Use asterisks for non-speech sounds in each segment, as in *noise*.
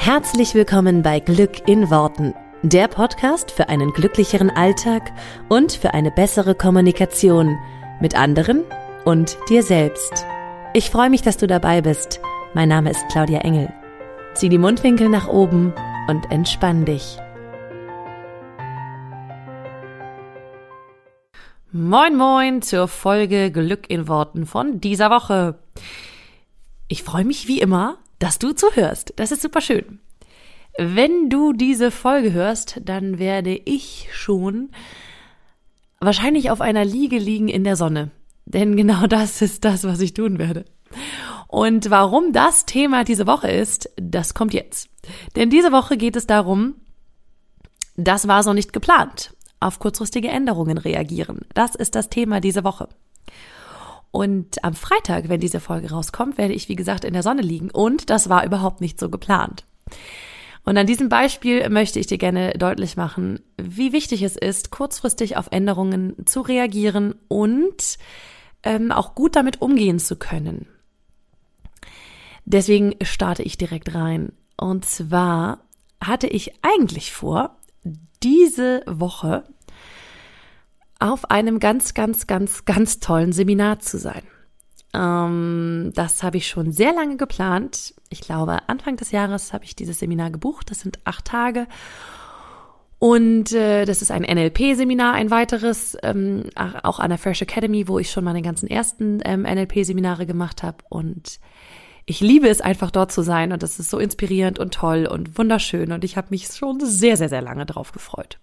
Herzlich willkommen bei Glück in Worten, der Podcast für einen glücklicheren Alltag und für eine bessere Kommunikation mit anderen und dir selbst. Ich freue mich, dass du dabei bist. Mein Name ist Claudia Engel. Zieh die Mundwinkel nach oben und entspann dich. Moin, moin zur Folge Glück in Worten von dieser Woche. Ich freue mich wie immer, dass du zuhörst. Das ist super schön. Wenn du diese Folge hörst, dann werde ich schon wahrscheinlich auf einer Liege liegen in der Sonne. Denn genau *laughs* das ist das, was ich tun werde. Und warum das Thema diese Woche ist, das kommt jetzt. Denn diese Woche geht es darum, das war so nicht geplant, auf kurzfristige Änderungen reagieren. Das ist das Thema diese Woche. Und am Freitag, wenn diese Folge rauskommt, werde ich, wie gesagt, in der Sonne liegen. Und das war überhaupt nicht so geplant. Und an diesem Beispiel möchte ich dir gerne deutlich machen, wie wichtig es ist, kurzfristig auf Änderungen zu reagieren und ähm, auch gut damit umgehen zu können. Deswegen starte ich direkt rein. Und zwar hatte ich eigentlich vor, diese Woche auf einem ganz, ganz, ganz, ganz tollen Seminar zu sein. Ähm, das habe ich schon sehr lange geplant. Ich glaube, Anfang des Jahres habe ich dieses Seminar gebucht. Das sind acht Tage. Und äh, das ist ein NLP-Seminar, ein weiteres, ähm, auch an der Fresh Academy, wo ich schon meine ganzen ersten ähm, NLP-Seminare gemacht habe. Und ich liebe es einfach dort zu sein und das ist so inspirierend und toll und wunderschön. Und ich habe mich schon sehr, sehr, sehr lange drauf gefreut.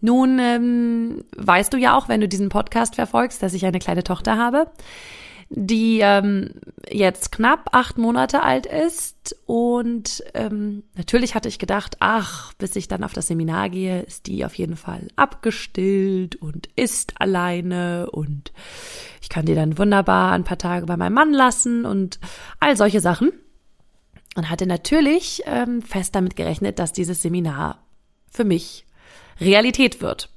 Nun ähm, weißt du ja auch, wenn du diesen Podcast verfolgst, dass ich eine kleine Tochter habe, die ähm, jetzt knapp acht Monate alt ist. Und ähm, natürlich hatte ich gedacht, ach, bis ich dann auf das Seminar gehe, ist die auf jeden Fall abgestillt und ist alleine und ich kann die dann wunderbar ein paar Tage bei meinem Mann lassen und all solche Sachen. Und hatte natürlich ähm, fest damit gerechnet, dass dieses Seminar für mich Realität wird.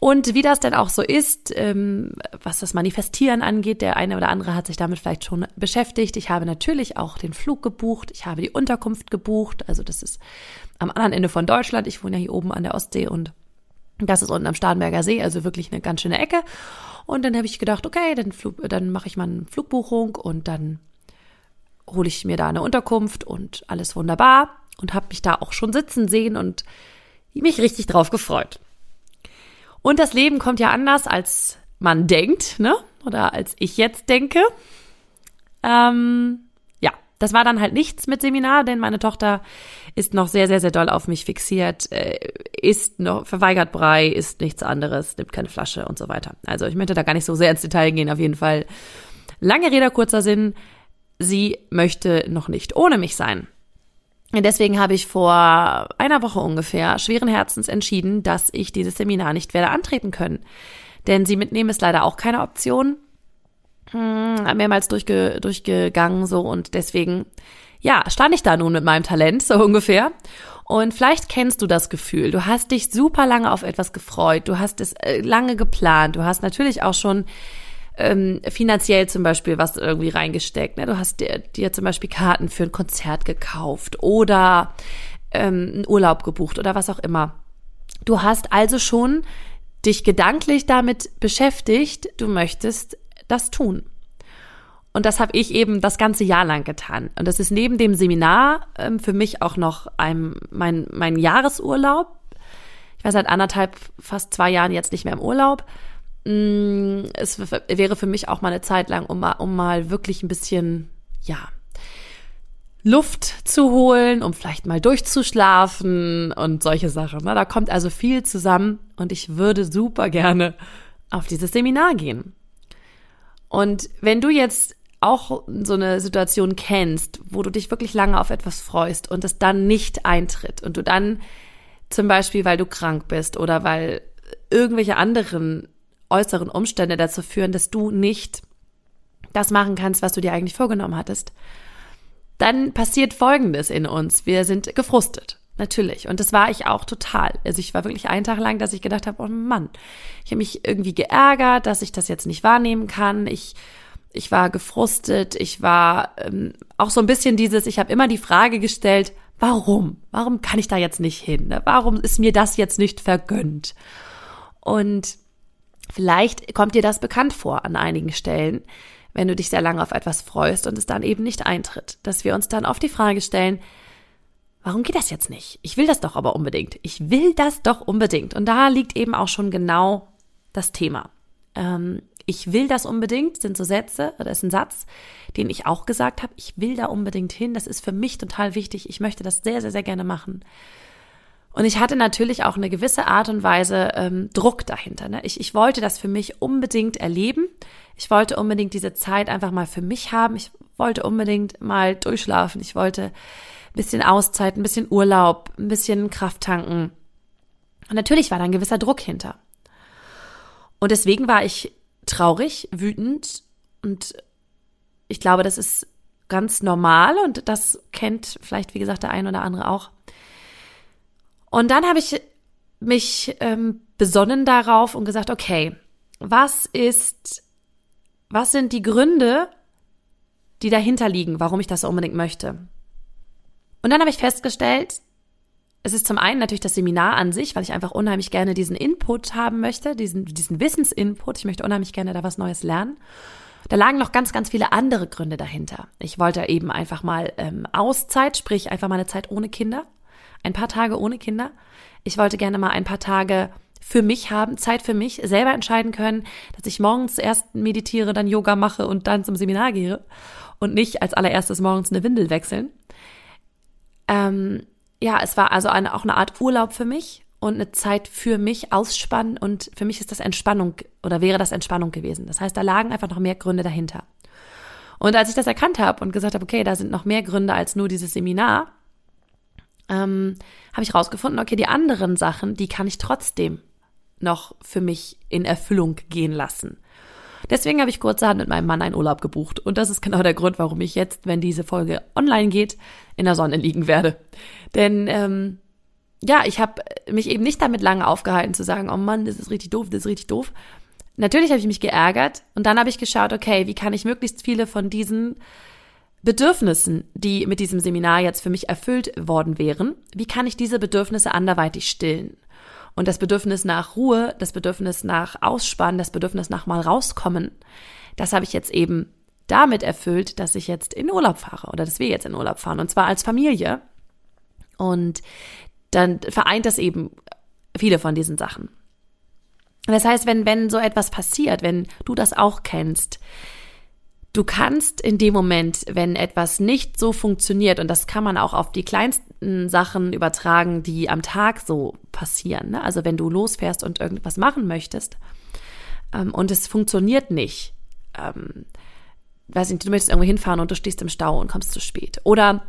Und wie das denn auch so ist, ähm, was das Manifestieren angeht, der eine oder andere hat sich damit vielleicht schon beschäftigt. Ich habe natürlich auch den Flug gebucht, ich habe die Unterkunft gebucht, also das ist am anderen Ende von Deutschland. Ich wohne ja hier oben an der Ostsee und das ist unten am Starnberger See, also wirklich eine ganz schöne Ecke. Und dann habe ich gedacht, okay, dann, Flug, dann mache ich mal eine Flugbuchung und dann hole ich mir da eine Unterkunft und alles wunderbar und habe mich da auch schon sitzen sehen und mich richtig drauf gefreut. Und das Leben kommt ja anders, als man denkt, ne? Oder als ich jetzt denke. Ähm, ja, das war dann halt nichts mit Seminar, denn meine Tochter ist noch sehr, sehr, sehr doll auf mich fixiert, äh, isst noch, verweigert Brei, isst nichts anderes, nimmt keine Flasche und so weiter. Also ich möchte da gar nicht so sehr ins Detail gehen, auf jeden Fall. Lange Rede, kurzer Sinn. Sie möchte noch nicht ohne mich sein. Deswegen habe ich vor einer Woche ungefähr schweren Herzens entschieden, dass ich dieses Seminar nicht werde antreten können. Denn sie mitnehmen ist leider auch keine Option. Hm, mehrmals durchge durchgegangen so und deswegen, ja, stand ich da nun mit meinem Talent, so *laughs* ungefähr. Und vielleicht kennst du das Gefühl. Du hast dich super lange auf etwas gefreut. Du hast es äh, lange geplant. Du hast natürlich auch schon ähm, finanziell zum Beispiel was irgendwie reingesteckt. Ne? Du hast dir, dir zum Beispiel Karten für ein Konzert gekauft oder ähm, einen Urlaub gebucht oder was auch immer. Du hast also schon dich gedanklich damit beschäftigt, du möchtest das tun. Und das habe ich eben das ganze Jahr lang getan. Und das ist neben dem Seminar ähm, für mich auch noch ein, mein, mein Jahresurlaub. Ich war seit anderthalb, fast zwei Jahren jetzt nicht mehr im Urlaub. Mm, es wäre für mich auch mal eine Zeit lang, um mal, um mal wirklich ein bisschen, ja, Luft zu holen, um vielleicht mal durchzuschlafen und solche Sachen. Ne? Da kommt also viel zusammen und ich würde super gerne auf dieses Seminar gehen. Und wenn du jetzt auch so eine Situation kennst, wo du dich wirklich lange auf etwas freust und es dann nicht eintritt und du dann zum Beispiel, weil du krank bist oder weil irgendwelche anderen äußeren Umstände dazu führen, dass du nicht das machen kannst, was du dir eigentlich vorgenommen hattest, dann passiert Folgendes in uns. Wir sind gefrustet. Natürlich. Und das war ich auch total. Also ich war wirklich einen Tag lang, dass ich gedacht habe, oh Mann, ich habe mich irgendwie geärgert, dass ich das jetzt nicht wahrnehmen kann. Ich ich war gefrustet, ich war ähm, auch so ein bisschen dieses, ich habe immer die Frage gestellt, warum? Warum kann ich da jetzt nicht hin? Ne? Warum ist mir das jetzt nicht vergönnt? Und vielleicht kommt dir das bekannt vor an einigen Stellen, wenn du dich sehr lange auf etwas freust und es dann eben nicht eintritt, dass wir uns dann oft die Frage stellen, warum geht das jetzt nicht? Ich will das doch aber unbedingt. Ich will das doch unbedingt. Und da liegt eben auch schon genau das Thema. Ähm, ich will das unbedingt, sind so Sätze, oder ist ein Satz, den ich auch gesagt habe. Ich will da unbedingt hin. Das ist für mich total wichtig. Ich möchte das sehr, sehr, sehr gerne machen. Und ich hatte natürlich auch eine gewisse Art und Weise ähm, Druck dahinter. Ne? Ich, ich wollte das für mich unbedingt erleben. Ich wollte unbedingt diese Zeit einfach mal für mich haben. Ich wollte unbedingt mal durchschlafen. Ich wollte ein bisschen Auszeit, ein bisschen Urlaub, ein bisschen Kraft tanken. Und natürlich war da ein gewisser Druck hinter. Und deswegen war ich traurig, wütend und ich glaube, das ist ganz normal und das kennt vielleicht, wie gesagt, der ein oder andere auch. Und dann habe ich mich ähm, besonnen darauf und gesagt, okay, was ist, was sind die Gründe, die dahinter liegen, warum ich das unbedingt möchte? Und dann habe ich festgestellt, es ist zum einen natürlich das Seminar an sich, weil ich einfach unheimlich gerne diesen Input haben möchte, diesen, diesen Wissensinput. Ich möchte unheimlich gerne da was Neues lernen. Da lagen noch ganz, ganz viele andere Gründe dahinter. Ich wollte eben einfach mal ähm, Auszeit, sprich einfach mal eine Zeit ohne Kinder, ein paar Tage ohne Kinder. Ich wollte gerne mal ein paar Tage für mich haben, Zeit für mich, selber entscheiden können, dass ich morgens erst meditiere, dann Yoga mache und dann zum Seminar gehe und nicht als allererstes morgens eine Windel wechseln. Ähm, ja, es war also eine, auch eine Art Urlaub für mich und eine Zeit für mich ausspannen und für mich ist das Entspannung oder wäre das Entspannung gewesen. Das heißt, da lagen einfach noch mehr Gründe dahinter. Und als ich das erkannt habe und gesagt habe, okay, da sind noch mehr Gründe als nur dieses Seminar, ähm, habe ich rausgefunden, okay, die anderen Sachen, die kann ich trotzdem noch für mich in Erfüllung gehen lassen. Deswegen habe ich kurzerhand mit meinem Mann einen Urlaub gebucht. Und das ist genau der Grund, warum ich jetzt, wenn diese Folge online geht, in der Sonne liegen werde. Denn ähm, ja, ich habe mich eben nicht damit lange aufgehalten zu sagen, oh Mann, das ist richtig doof, das ist richtig doof. Natürlich habe ich mich geärgert und dann habe ich geschaut, okay, wie kann ich möglichst viele von diesen Bedürfnissen, die mit diesem Seminar jetzt für mich erfüllt worden wären, wie kann ich diese Bedürfnisse anderweitig stillen? Und das Bedürfnis nach Ruhe, das Bedürfnis nach Ausspannen, das Bedürfnis nach mal rauskommen, das habe ich jetzt eben damit erfüllt, dass ich jetzt in Urlaub fahre oder dass wir jetzt in Urlaub fahren und zwar als Familie. Und dann vereint das eben viele von diesen Sachen. Das heißt, wenn, wenn so etwas passiert, wenn du das auch kennst, Du kannst in dem Moment, wenn etwas nicht so funktioniert, und das kann man auch auf die kleinsten Sachen übertragen, die am Tag so passieren. Ne? Also wenn du losfährst und irgendwas machen möchtest ähm, und es funktioniert nicht, ähm, weiß nicht, du möchtest irgendwo hinfahren und du stehst im Stau und kommst zu spät. Oder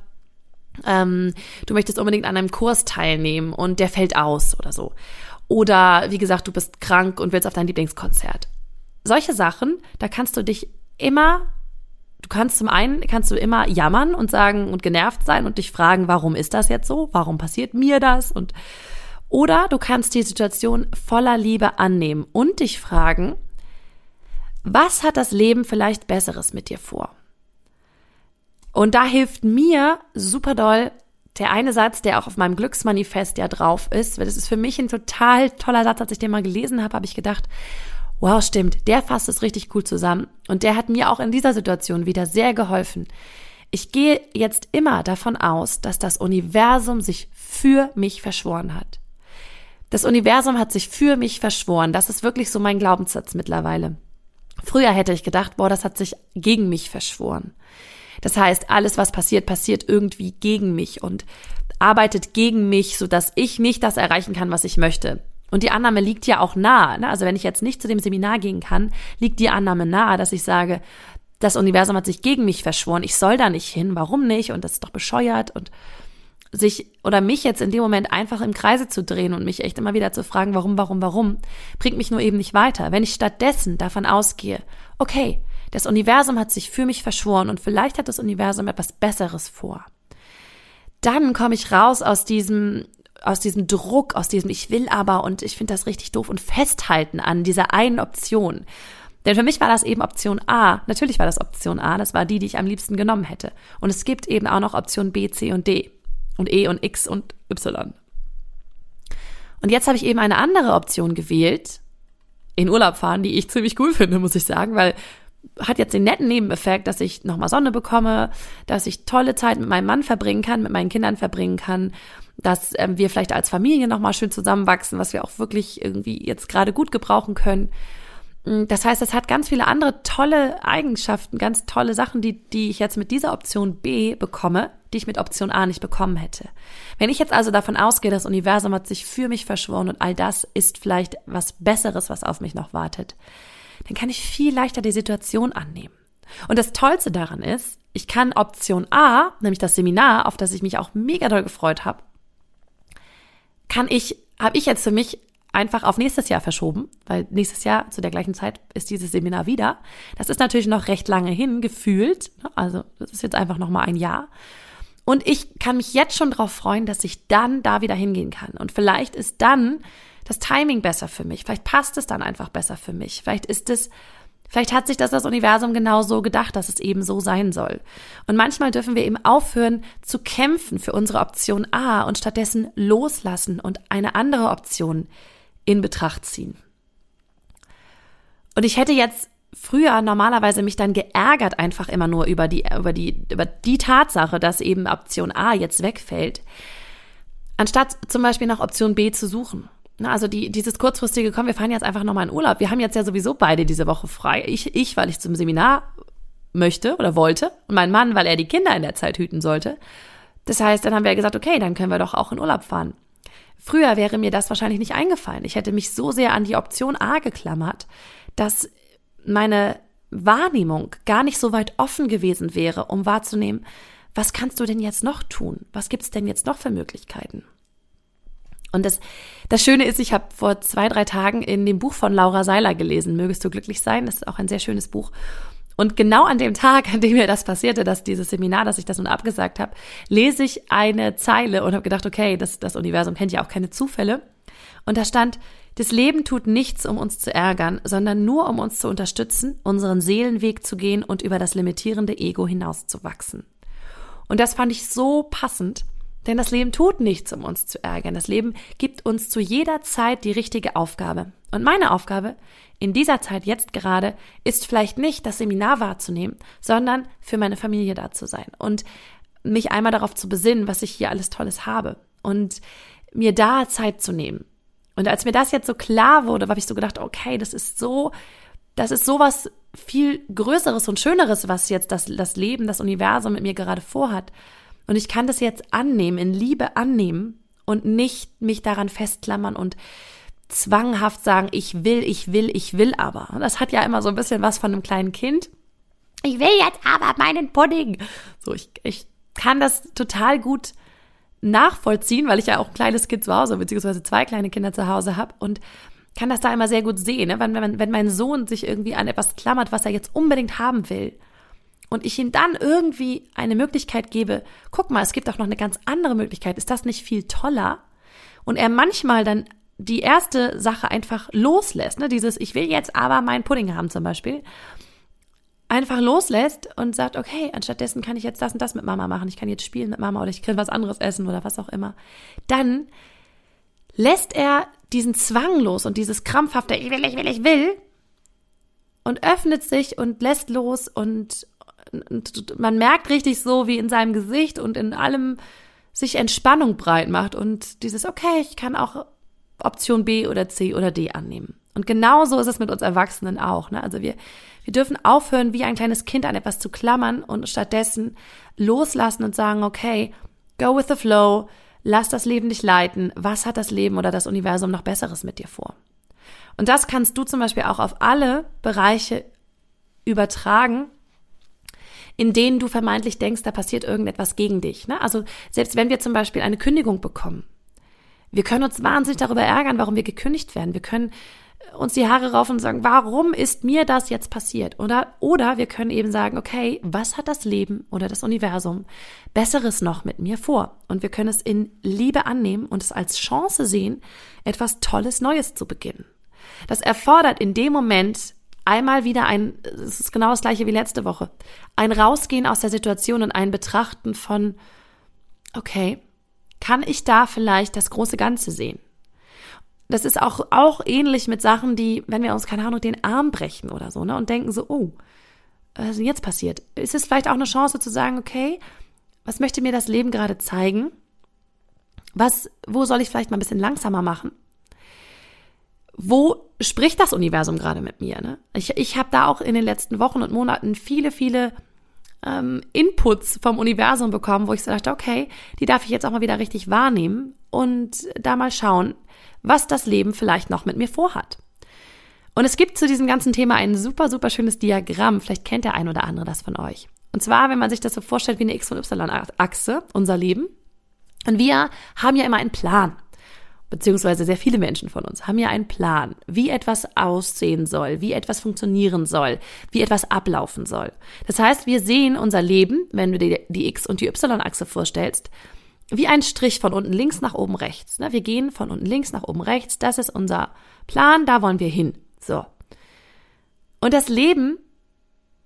ähm, du möchtest unbedingt an einem Kurs teilnehmen und der fällt aus oder so. Oder wie gesagt, du bist krank und willst auf dein Lieblingskonzert. Solche Sachen, da kannst du dich immer, du kannst zum einen, kannst du immer jammern und sagen und genervt sein und dich fragen, warum ist das jetzt so? Warum passiert mir das? Und, oder du kannst die Situation voller Liebe annehmen und dich fragen, was hat das Leben vielleicht Besseres mit dir vor? Und da hilft mir super doll der eine Satz, der auch auf meinem Glücksmanifest ja drauf ist, weil das ist für mich ein total toller Satz, als ich den mal gelesen habe, habe ich gedacht, wow, stimmt, der fasst es richtig cool zusammen. Und der hat mir auch in dieser Situation wieder sehr geholfen. Ich gehe jetzt immer davon aus, dass das Universum sich für mich verschworen hat. Das Universum hat sich für mich verschworen. Das ist wirklich so mein Glaubenssatz mittlerweile. Früher hätte ich gedacht, boah, das hat sich gegen mich verschworen. Das heißt, alles, was passiert, passiert irgendwie gegen mich und arbeitet gegen mich, sodass ich nicht das erreichen kann, was ich möchte. Und die Annahme liegt ja auch nahe. Ne? Also wenn ich jetzt nicht zu dem Seminar gehen kann, liegt die Annahme nahe, dass ich sage, das Universum hat sich gegen mich verschworen, ich soll da nicht hin, warum nicht? Und das ist doch bescheuert und sich oder mich jetzt in dem Moment einfach im Kreise zu drehen und mich echt immer wieder zu fragen, warum, warum, warum, bringt mich nur eben nicht weiter. Wenn ich stattdessen davon ausgehe, okay, das Universum hat sich für mich verschworen und vielleicht hat das Universum etwas Besseres vor. Dann komme ich raus aus diesem aus diesem Druck, aus diesem Ich will aber und ich finde das richtig doof und festhalten an dieser einen Option. Denn für mich war das eben Option A. Natürlich war das Option A. Das war die, die ich am liebsten genommen hätte. Und es gibt eben auch noch Option B, C und D. Und E und X und Y. Und jetzt habe ich eben eine andere Option gewählt, in Urlaub fahren, die ich ziemlich cool finde, muss ich sagen, weil hat jetzt den netten Nebeneffekt, dass ich nochmal Sonne bekomme, dass ich tolle Zeit mit meinem Mann verbringen kann, mit meinen Kindern verbringen kann, dass ähm, wir vielleicht als Familie nochmal schön zusammenwachsen, was wir auch wirklich irgendwie jetzt gerade gut gebrauchen können. Mm, das heißt, es hat ganz viele andere tolle Eigenschaften, ganz tolle Sachen, die, die ich jetzt mit dieser Option B bekomme, die ich mit Option A nicht bekommen hätte. Wenn ich jetzt also davon ausgehe, das Universum hat sich für mich verschworen und all das ist vielleicht was Besseres, was auf mich noch wartet, dann kann ich viel leichter die Situation annehmen. Und das Tollste daran ist, ich kann Option A, nämlich das Seminar, auf das ich mich auch mega doll gefreut habe, kann ich, habe ich jetzt für mich einfach auf nächstes Jahr verschoben, weil nächstes Jahr zu der gleichen Zeit ist dieses Seminar wieder. Das ist natürlich noch recht lange hin, gefühlt. Ne? Also das ist jetzt einfach noch mal ein Jahr. Und ich kann mich jetzt schon darauf freuen, dass ich dann da wieder hingehen kann. Und vielleicht ist dann das Timing besser für mich. Vielleicht passt es dann einfach besser für mich. Vielleicht ist es, vielleicht hat sich das das Universum genau so gedacht, dass es eben so sein soll. Und manchmal dürfen wir eben aufhören zu kämpfen für unsere Option A und stattdessen loslassen und eine andere Option in Betracht ziehen. Und ich hätte jetzt früher normalerweise mich dann geärgert einfach immer nur über die, über die, über die Tatsache, dass eben Option A jetzt wegfällt, anstatt zum Beispiel nach Option B zu suchen. Also die, dieses kurzfristige, komm, wir fahren jetzt einfach nochmal in Urlaub. Wir haben jetzt ja sowieso beide diese Woche frei. Ich, ich, weil ich zum Seminar möchte oder wollte und mein Mann, weil er die Kinder in der Zeit hüten sollte. Das heißt, dann haben wir gesagt, okay, dann können wir doch auch in Urlaub fahren. Früher wäre mir das wahrscheinlich nicht eingefallen. Ich hätte mich so sehr an die Option A geklammert, dass meine Wahrnehmung gar nicht so weit offen gewesen wäre, um wahrzunehmen, was kannst du denn jetzt noch tun? Was gibt's denn jetzt noch für Möglichkeiten? Und das, das Schöne ist, ich habe vor zwei, drei Tagen in dem Buch von Laura Seiler gelesen, Mögest du glücklich sein. Das ist auch ein sehr schönes Buch. Und genau an dem Tag, an dem mir das passierte, dass dieses Seminar, dass ich das nun abgesagt habe, lese ich eine Zeile und habe gedacht, okay, das, das Universum kennt ja auch keine Zufälle. Und da stand, das Leben tut nichts, um uns zu ärgern, sondern nur, um uns zu unterstützen, unseren Seelenweg zu gehen und über das limitierende Ego hinauszuwachsen. Und das fand ich so passend, denn das Leben tut nichts, um uns zu ärgern. Das Leben gibt uns zu jeder Zeit die richtige Aufgabe. Und meine Aufgabe in dieser Zeit jetzt gerade ist vielleicht nicht das Seminar wahrzunehmen, sondern für meine Familie da zu sein und mich einmal darauf zu besinnen, was ich hier alles Tolles habe und mir da Zeit zu nehmen. Und als mir das jetzt so klar wurde, habe ich so gedacht, okay, das ist so, das ist sowas viel Größeres und Schöneres, was jetzt das, das Leben, das Universum mit mir gerade vorhat. Und ich kann das jetzt annehmen, in Liebe annehmen und nicht mich daran festklammern und zwanghaft sagen, ich will, ich will, ich will aber. Das hat ja immer so ein bisschen was von einem kleinen Kind. Ich will jetzt aber meinen Pudding. So, ich, ich kann das total gut nachvollziehen, weil ich ja auch ein kleines Kind zu Hause, beziehungsweise zwei kleine Kinder zu Hause habe und kann das da immer sehr gut sehen, ne? wenn, wenn, wenn mein Sohn sich irgendwie an etwas klammert, was er jetzt unbedingt haben will und ich ihm dann irgendwie eine Möglichkeit gebe, guck mal, es gibt auch noch eine ganz andere Möglichkeit, ist das nicht viel toller? Und er manchmal dann die erste Sache einfach loslässt, ne, dieses ich will jetzt aber meinen Pudding haben zum Beispiel, einfach loslässt und sagt, okay, anstattdessen kann ich jetzt das und das mit Mama machen, ich kann jetzt spielen mit Mama oder ich kann was anderes essen oder was auch immer, dann lässt er diesen Zwang los und dieses krampfhafte ich will, ich will, ich will und öffnet sich und lässt los und und man merkt richtig so, wie in seinem Gesicht und in allem sich Entspannung breit macht und dieses, okay, ich kann auch Option B oder C oder D annehmen. Und genauso ist es mit uns Erwachsenen auch. Ne? Also wir, wir dürfen aufhören, wie ein kleines Kind an etwas zu klammern und stattdessen loslassen und sagen, okay, go with the flow, lass das Leben dich leiten. Was hat das Leben oder das Universum noch Besseres mit dir vor? Und das kannst du zum Beispiel auch auf alle Bereiche übertragen, in denen du vermeintlich denkst, da passiert irgendetwas gegen dich. Ne? Also selbst wenn wir zum Beispiel eine Kündigung bekommen, wir können uns wahnsinnig darüber ärgern, warum wir gekündigt werden. Wir können uns die Haare raufen und sagen, warum ist mir das jetzt passiert? Oder, oder wir können eben sagen, okay, was hat das Leben oder das Universum Besseres noch mit mir vor? Und wir können es in Liebe annehmen und es als Chance sehen, etwas Tolles Neues zu beginnen. Das erfordert in dem Moment einmal wieder ein, es ist genau das gleiche wie letzte Woche, ein Rausgehen aus der Situation und ein Betrachten von, okay, kann ich da vielleicht das große Ganze sehen? Das ist auch, auch ähnlich mit Sachen, die, wenn wir uns, keine Ahnung, den Arm brechen oder so, ne, und denken so, oh, was ist denn jetzt passiert? Ist es vielleicht auch eine Chance zu sagen, okay, was möchte mir das Leben gerade zeigen? Was, wo soll ich vielleicht mal ein bisschen langsamer machen? Wo spricht das Universum gerade mit mir? Ne? Ich, ich habe da auch in den letzten Wochen und Monaten viele, viele ähm, Inputs vom Universum bekommen, wo ich so dachte, okay, die darf ich jetzt auch mal wieder richtig wahrnehmen und da mal schauen, was das Leben vielleicht noch mit mir vorhat. Und es gibt zu diesem ganzen Thema ein super, super schönes Diagramm. Vielleicht kennt der ein oder andere das von euch. Und zwar, wenn man sich das so vorstellt wie eine X- und Y-Achse, unser Leben. Und wir haben ja immer einen Plan. Beziehungsweise sehr viele Menschen von uns haben ja einen Plan, wie etwas aussehen soll, wie etwas funktionieren soll, wie etwas ablaufen soll. Das heißt, wir sehen unser Leben, wenn du dir die X- und die Y-Achse vorstellst, wie ein Strich von unten links nach oben rechts. Ne? Wir gehen von unten links nach oben rechts. Das ist unser Plan, da wollen wir hin. So. Und das Leben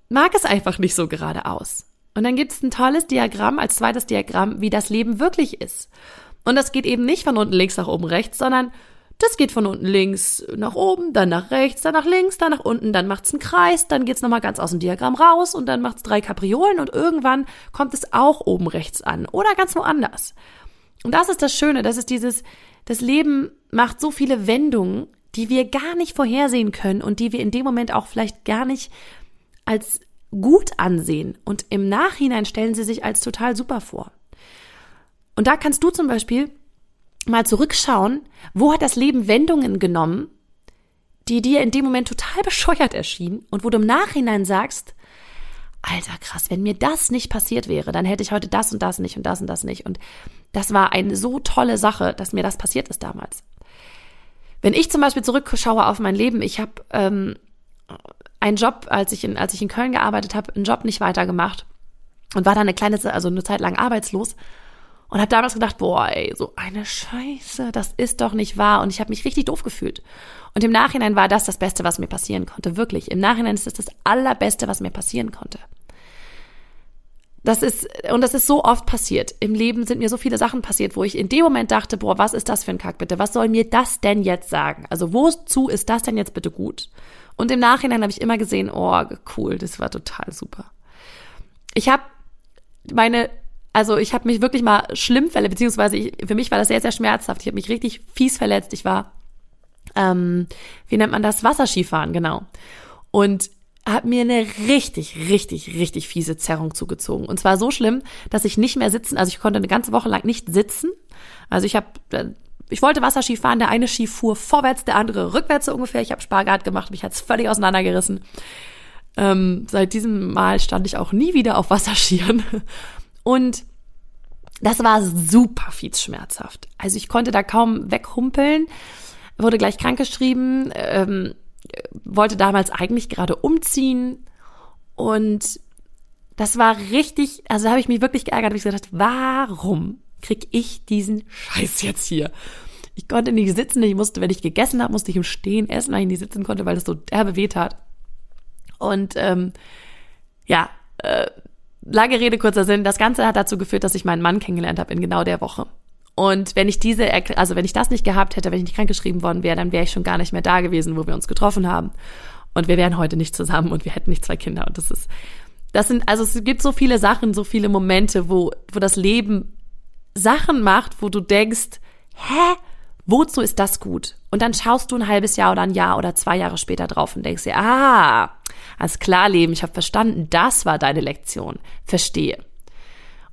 mag es einfach nicht so geradeaus. Und dann gibt es ein tolles Diagramm als zweites Diagramm, wie das Leben wirklich ist. Und das geht eben nicht von unten links nach oben rechts, sondern das geht von unten links nach oben, dann nach rechts, dann nach links, dann nach unten, dann macht's einen Kreis, dann geht's nochmal ganz aus dem Diagramm raus und dann macht's drei Kapriolen und irgendwann kommt es auch oben rechts an oder ganz woanders. Und das ist das Schöne, das ist dieses, das Leben macht so viele Wendungen, die wir gar nicht vorhersehen können und die wir in dem Moment auch vielleicht gar nicht als gut ansehen. Und im Nachhinein stellen sie sich als total super vor. Und da kannst du zum Beispiel mal zurückschauen, wo hat das Leben Wendungen genommen, die dir in dem Moment total bescheuert erschienen und wo du im Nachhinein sagst, Alter, krass, wenn mir das nicht passiert wäre, dann hätte ich heute das und das nicht und das und das nicht. Und das war eine so tolle Sache, dass mir das passiert ist damals. Wenn ich zum Beispiel zurückschaue auf mein Leben, ich habe ähm, einen Job, als ich in, als ich in Köln gearbeitet habe, einen Job nicht weitergemacht und war dann eine kleine, also eine Zeit lang arbeitslos und habe damals gedacht, boah, ey, so eine Scheiße, das ist doch nicht wahr und ich habe mich richtig doof gefühlt. Und im Nachhinein war das das Beste, was mir passieren konnte, wirklich. Im Nachhinein ist das das allerbeste, was mir passieren konnte. Das ist, und das ist so oft passiert. Im Leben sind mir so viele Sachen passiert, wo ich in dem Moment dachte, boah, was ist das für ein Kack bitte? Was soll mir das denn jetzt sagen? Also wozu ist das denn jetzt bitte gut? Und im Nachhinein habe ich immer gesehen, oh, cool, das war total super. Ich habe meine, also ich habe mich wirklich mal schlimm verletzt, beziehungsweise ich, für mich war das sehr, sehr schmerzhaft. Ich habe mich richtig fies verletzt. Ich war, ähm, wie nennt man das? Wasserskifahren, genau. Und hat mir eine richtig, richtig, richtig fiese Zerrung zugezogen. Und zwar so schlimm, dass ich nicht mehr sitzen, also ich konnte eine ganze Woche lang nicht sitzen. Also ich habe, ich wollte Wasserski fahren, der eine Ski fuhr vorwärts, der andere rückwärts so ungefähr. Ich habe Spagat gemacht, mich hat's völlig auseinandergerissen. Ähm, seit diesem Mal stand ich auch nie wieder auf Wasserskiern. Und das war super fies schmerzhaft. Also ich konnte da kaum weghumpeln, wurde gleich krankgeschrieben. Ähm, wollte damals eigentlich gerade umziehen und das war richtig, also habe ich mich wirklich geärgert, habe ich gedacht, warum krieg ich diesen Scheiß jetzt hier? Ich konnte nicht sitzen, ich musste, wenn ich gegessen habe, musste ich im Stehen essen, weil ich nicht sitzen konnte, weil das so derbe weh tat. Und ähm, ja, äh, lange Rede, kurzer Sinn, das Ganze hat dazu geführt, dass ich meinen Mann kennengelernt habe in genau der Woche. Und wenn ich diese, also wenn ich das nicht gehabt hätte, wenn ich nicht krankgeschrieben worden wäre, dann wäre ich schon gar nicht mehr da gewesen, wo wir uns getroffen haben. Und wir wären heute nicht zusammen und wir hätten nicht zwei Kinder. Und das ist, das sind, also es gibt so viele Sachen, so viele Momente, wo, wo das Leben Sachen macht, wo du denkst, hä? Wozu ist das gut? Und dann schaust du ein halbes Jahr oder ein Jahr oder zwei Jahre später drauf und denkst dir, ah, alles klar, Leben, ich habe verstanden, das war deine Lektion. Verstehe.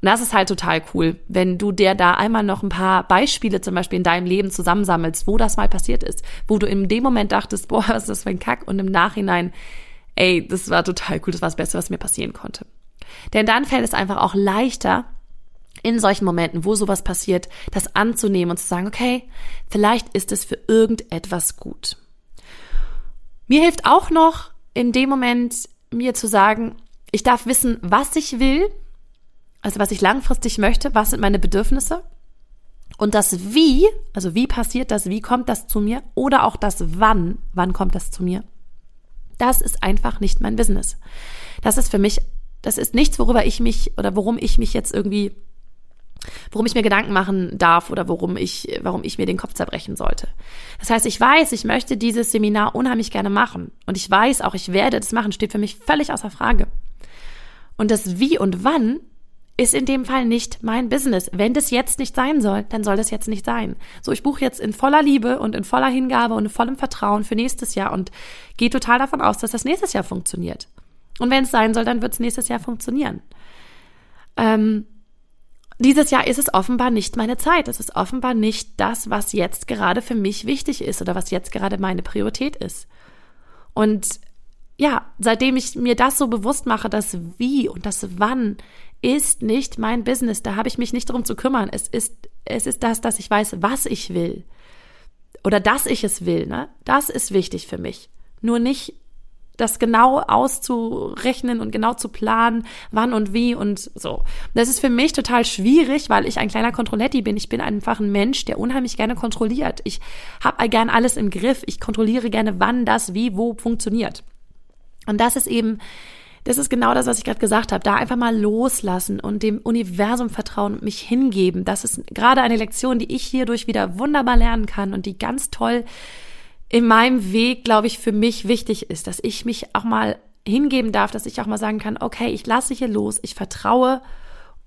Und das ist halt total cool, wenn du dir da einmal noch ein paar Beispiele zum Beispiel in deinem Leben zusammensammelst, wo das mal passiert ist, wo du in dem Moment dachtest, boah, was ist das für ein Kack und im Nachhinein, ey, das war total cool, das war das Beste, was mir passieren konnte. Denn dann fällt es einfach auch leichter, in solchen Momenten, wo sowas passiert, das anzunehmen und zu sagen, okay, vielleicht ist es für irgendetwas gut. Mir hilft auch noch in dem Moment, mir zu sagen, ich darf wissen, was ich will also was ich langfristig möchte, was sind meine Bedürfnisse und das Wie, also wie passiert das, wie kommt das zu mir oder auch das Wann, wann kommt das zu mir, Das ist einfach nicht mein Business. Das ist für mich, das ist nichts, worüber ich mich oder worum ich mich jetzt irgendwie worum ich mir Gedanken machen darf oder worum ich, warum ich mir den Kopf zerbrechen sollte. Das heißt, ich weiß, ich möchte dieses Seminar unheimlich gerne machen. Und ich weiß auch, ich werde das machen, steht für mich völlig außer Frage. Und das Wie und Wann ist in dem Fall nicht mein Business. Wenn das jetzt nicht sein soll, dann soll das jetzt nicht sein. So, ich buche jetzt in voller Liebe und in voller Hingabe und in vollem Vertrauen für nächstes Jahr und gehe total davon aus, dass das nächstes Jahr funktioniert. Und wenn es sein soll, dann wird es nächstes Jahr funktionieren. Ähm, dieses Jahr ist es offenbar nicht meine Zeit. Es ist offenbar nicht das, was jetzt gerade für mich wichtig ist oder was jetzt gerade meine Priorität ist. Und ja, seitdem ich mir das so bewusst mache, das Wie und das Wann ist nicht mein Business. Da habe ich mich nicht darum zu kümmern. Es ist, es ist das, dass ich weiß, was ich will. Oder dass ich es will, ne? Das ist wichtig für mich. Nur nicht das genau auszurechnen und genau zu planen, wann und wie und so. Das ist für mich total schwierig, weil ich ein kleiner Kontrolletti bin. Ich bin einfach ein Mensch, der unheimlich gerne kontrolliert. Ich habe gern alles im Griff. Ich kontrolliere gerne, wann das wie wo funktioniert. Und das ist eben das ist genau das, was ich gerade gesagt habe. Da einfach mal loslassen und dem Universum vertrauen und mich hingeben. Das ist gerade eine Lektion, die ich hierdurch wieder wunderbar lernen kann und die ganz toll in meinem Weg, glaube ich, für mich wichtig ist, dass ich mich auch mal hingeben darf, dass ich auch mal sagen kann, okay, ich lasse hier los, ich vertraue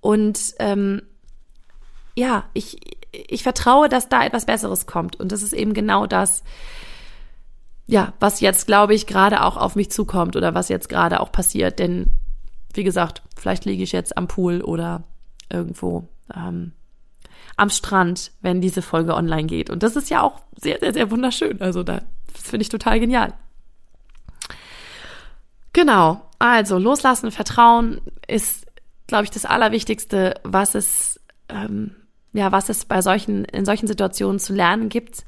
und ähm, ja, ich, ich vertraue, dass da etwas Besseres kommt. Und das ist eben genau das, ja, was jetzt, glaube ich, gerade auch auf mich zukommt oder was jetzt gerade auch passiert. Denn, wie gesagt, vielleicht liege ich jetzt am Pool oder irgendwo ähm, am Strand, wenn diese Folge online geht. Und das ist ja auch sehr, sehr, sehr wunderschön. Also da, das finde ich total genial. Genau. Also loslassen, Vertrauen ist, glaube ich, das Allerwichtigste, was es, ähm, ja, was es bei solchen, in solchen Situationen zu lernen gibt.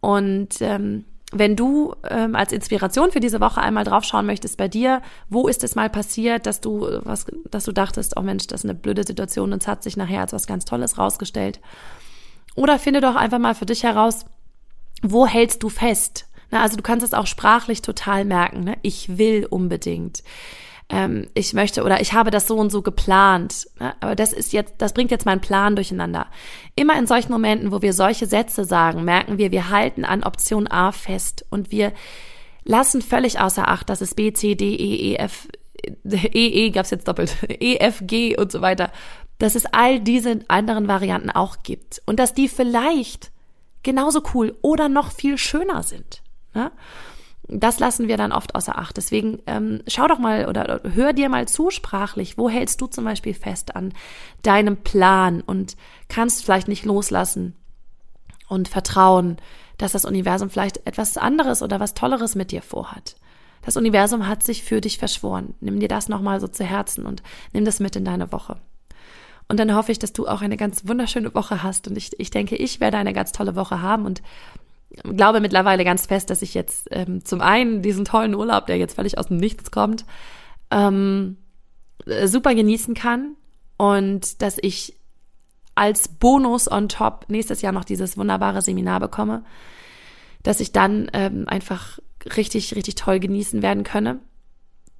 Und ähm, wenn du ähm, als Inspiration für diese Woche einmal draufschauen möchtest bei dir, wo ist es mal passiert, dass du was, dass du dachtest, oh Mensch, das ist eine blöde Situation und es hat sich nachher als was ganz Tolles rausgestellt. Oder finde doch einfach mal für dich heraus, wo hältst du fest? Na, also du kannst es auch sprachlich total merken. Ne? Ich will unbedingt ähm, ich möchte oder ich habe das so und so geplant. Ne? Aber das ist jetzt, das bringt jetzt meinen Plan durcheinander. Immer in solchen Momenten, wo wir solche Sätze sagen, merken wir, wir halten an Option A fest und wir lassen völlig außer Acht, dass es B, C, D, E, E, F, E, E gab's jetzt doppelt, *laughs* E, F, G und so weiter, dass es all diese anderen Varianten auch gibt und dass die vielleicht genauso cool oder noch viel schöner sind. Ne? Das lassen wir dann oft außer Acht. Deswegen ähm, schau doch mal oder hör dir mal zu sprachlich. Wo hältst du zum Beispiel fest an deinem Plan und kannst vielleicht nicht loslassen und vertrauen, dass das Universum vielleicht etwas anderes oder was Tolleres mit dir vorhat. Das Universum hat sich für dich verschworen. Nimm dir das nochmal so zu Herzen und nimm das mit in deine Woche. Und dann hoffe ich, dass du auch eine ganz wunderschöne Woche hast. Und ich, ich denke, ich werde eine ganz tolle Woche haben. Und glaube mittlerweile ganz fest, dass ich jetzt ähm, zum einen diesen tollen Urlaub, der jetzt völlig aus dem Nichts kommt, ähm, super genießen kann und dass ich als Bonus on top nächstes Jahr noch dieses wunderbare Seminar bekomme, dass ich dann ähm, einfach richtig, richtig toll genießen werden könne,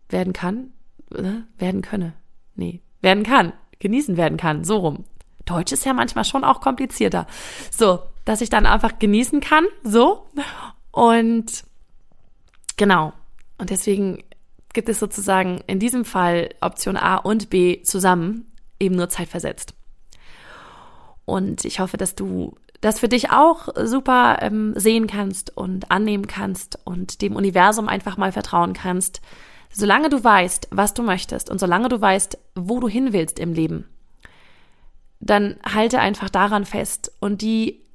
werden kann, äh, werden könne, nee, werden kann, genießen werden kann, so rum. Deutsch ist ja manchmal schon auch komplizierter. So, dass ich dann einfach genießen kann, so. Und genau. Und deswegen gibt es sozusagen in diesem Fall Option A und B zusammen, eben nur zeitversetzt. Und ich hoffe, dass du das für dich auch super ähm, sehen kannst und annehmen kannst und dem Universum einfach mal vertrauen kannst. Solange du weißt, was du möchtest und solange du weißt, wo du hin willst im Leben, dann halte einfach daran fest und die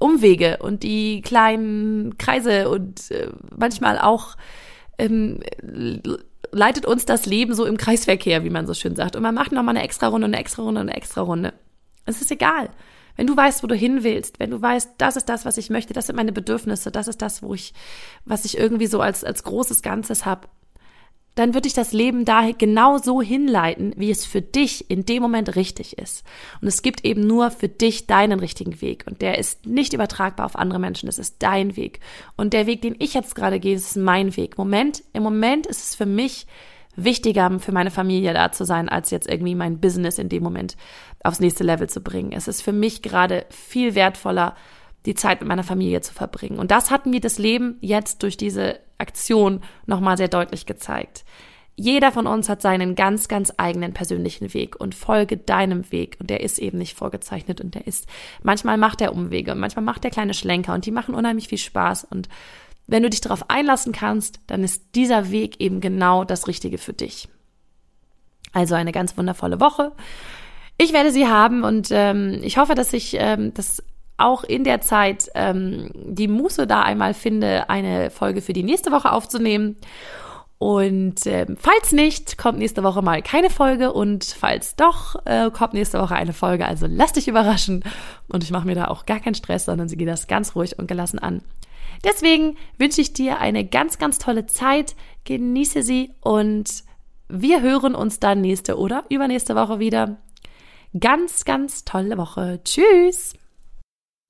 Umwege und die kleinen Kreise und äh, manchmal auch ähm, leitet uns das Leben so im Kreisverkehr, wie man so schön sagt. Und man macht nochmal eine extra Runde, eine extra Runde, eine extra Runde. Es ist egal. Wenn du weißt, wo du hin willst, wenn du weißt, das ist das, was ich möchte, das sind meine Bedürfnisse, das ist das, wo ich, was ich irgendwie so als, als großes Ganzes habe, dann wird dich das Leben da genau so hinleiten, wie es für dich in dem Moment richtig ist. Und es gibt eben nur für dich deinen richtigen Weg. Und der ist nicht übertragbar auf andere Menschen. Das ist dein Weg. Und der Weg, den ich jetzt gerade gehe, ist mein Weg. Moment, im Moment ist es für mich wichtiger, für meine Familie da zu sein, als jetzt irgendwie mein Business in dem Moment aufs nächste Level zu bringen. Es ist für mich gerade viel wertvoller, die Zeit mit meiner Familie zu verbringen. Und das hat mir das Leben jetzt durch diese Aktion nochmal sehr deutlich gezeigt. Jeder von uns hat seinen ganz, ganz eigenen persönlichen Weg und folge deinem Weg. Und der ist eben nicht vorgezeichnet und der ist, manchmal macht er Umwege, manchmal macht er kleine Schlenker und die machen unheimlich viel Spaß. Und wenn du dich darauf einlassen kannst, dann ist dieser Weg eben genau das Richtige für dich. Also eine ganz wundervolle Woche. Ich werde sie haben und ähm, ich hoffe, dass ich ähm, das auch in der Zeit ähm, die Muße da einmal finde, eine Folge für die nächste Woche aufzunehmen. Und ähm, falls nicht, kommt nächste Woche mal keine Folge und falls doch, äh, kommt nächste Woche eine Folge. Also lass dich überraschen und ich mache mir da auch gar keinen Stress, sondern sie geht das ganz ruhig und gelassen an. Deswegen wünsche ich dir eine ganz, ganz tolle Zeit, genieße sie und wir hören uns dann nächste oder übernächste Woche wieder. Ganz, ganz tolle Woche. Tschüss!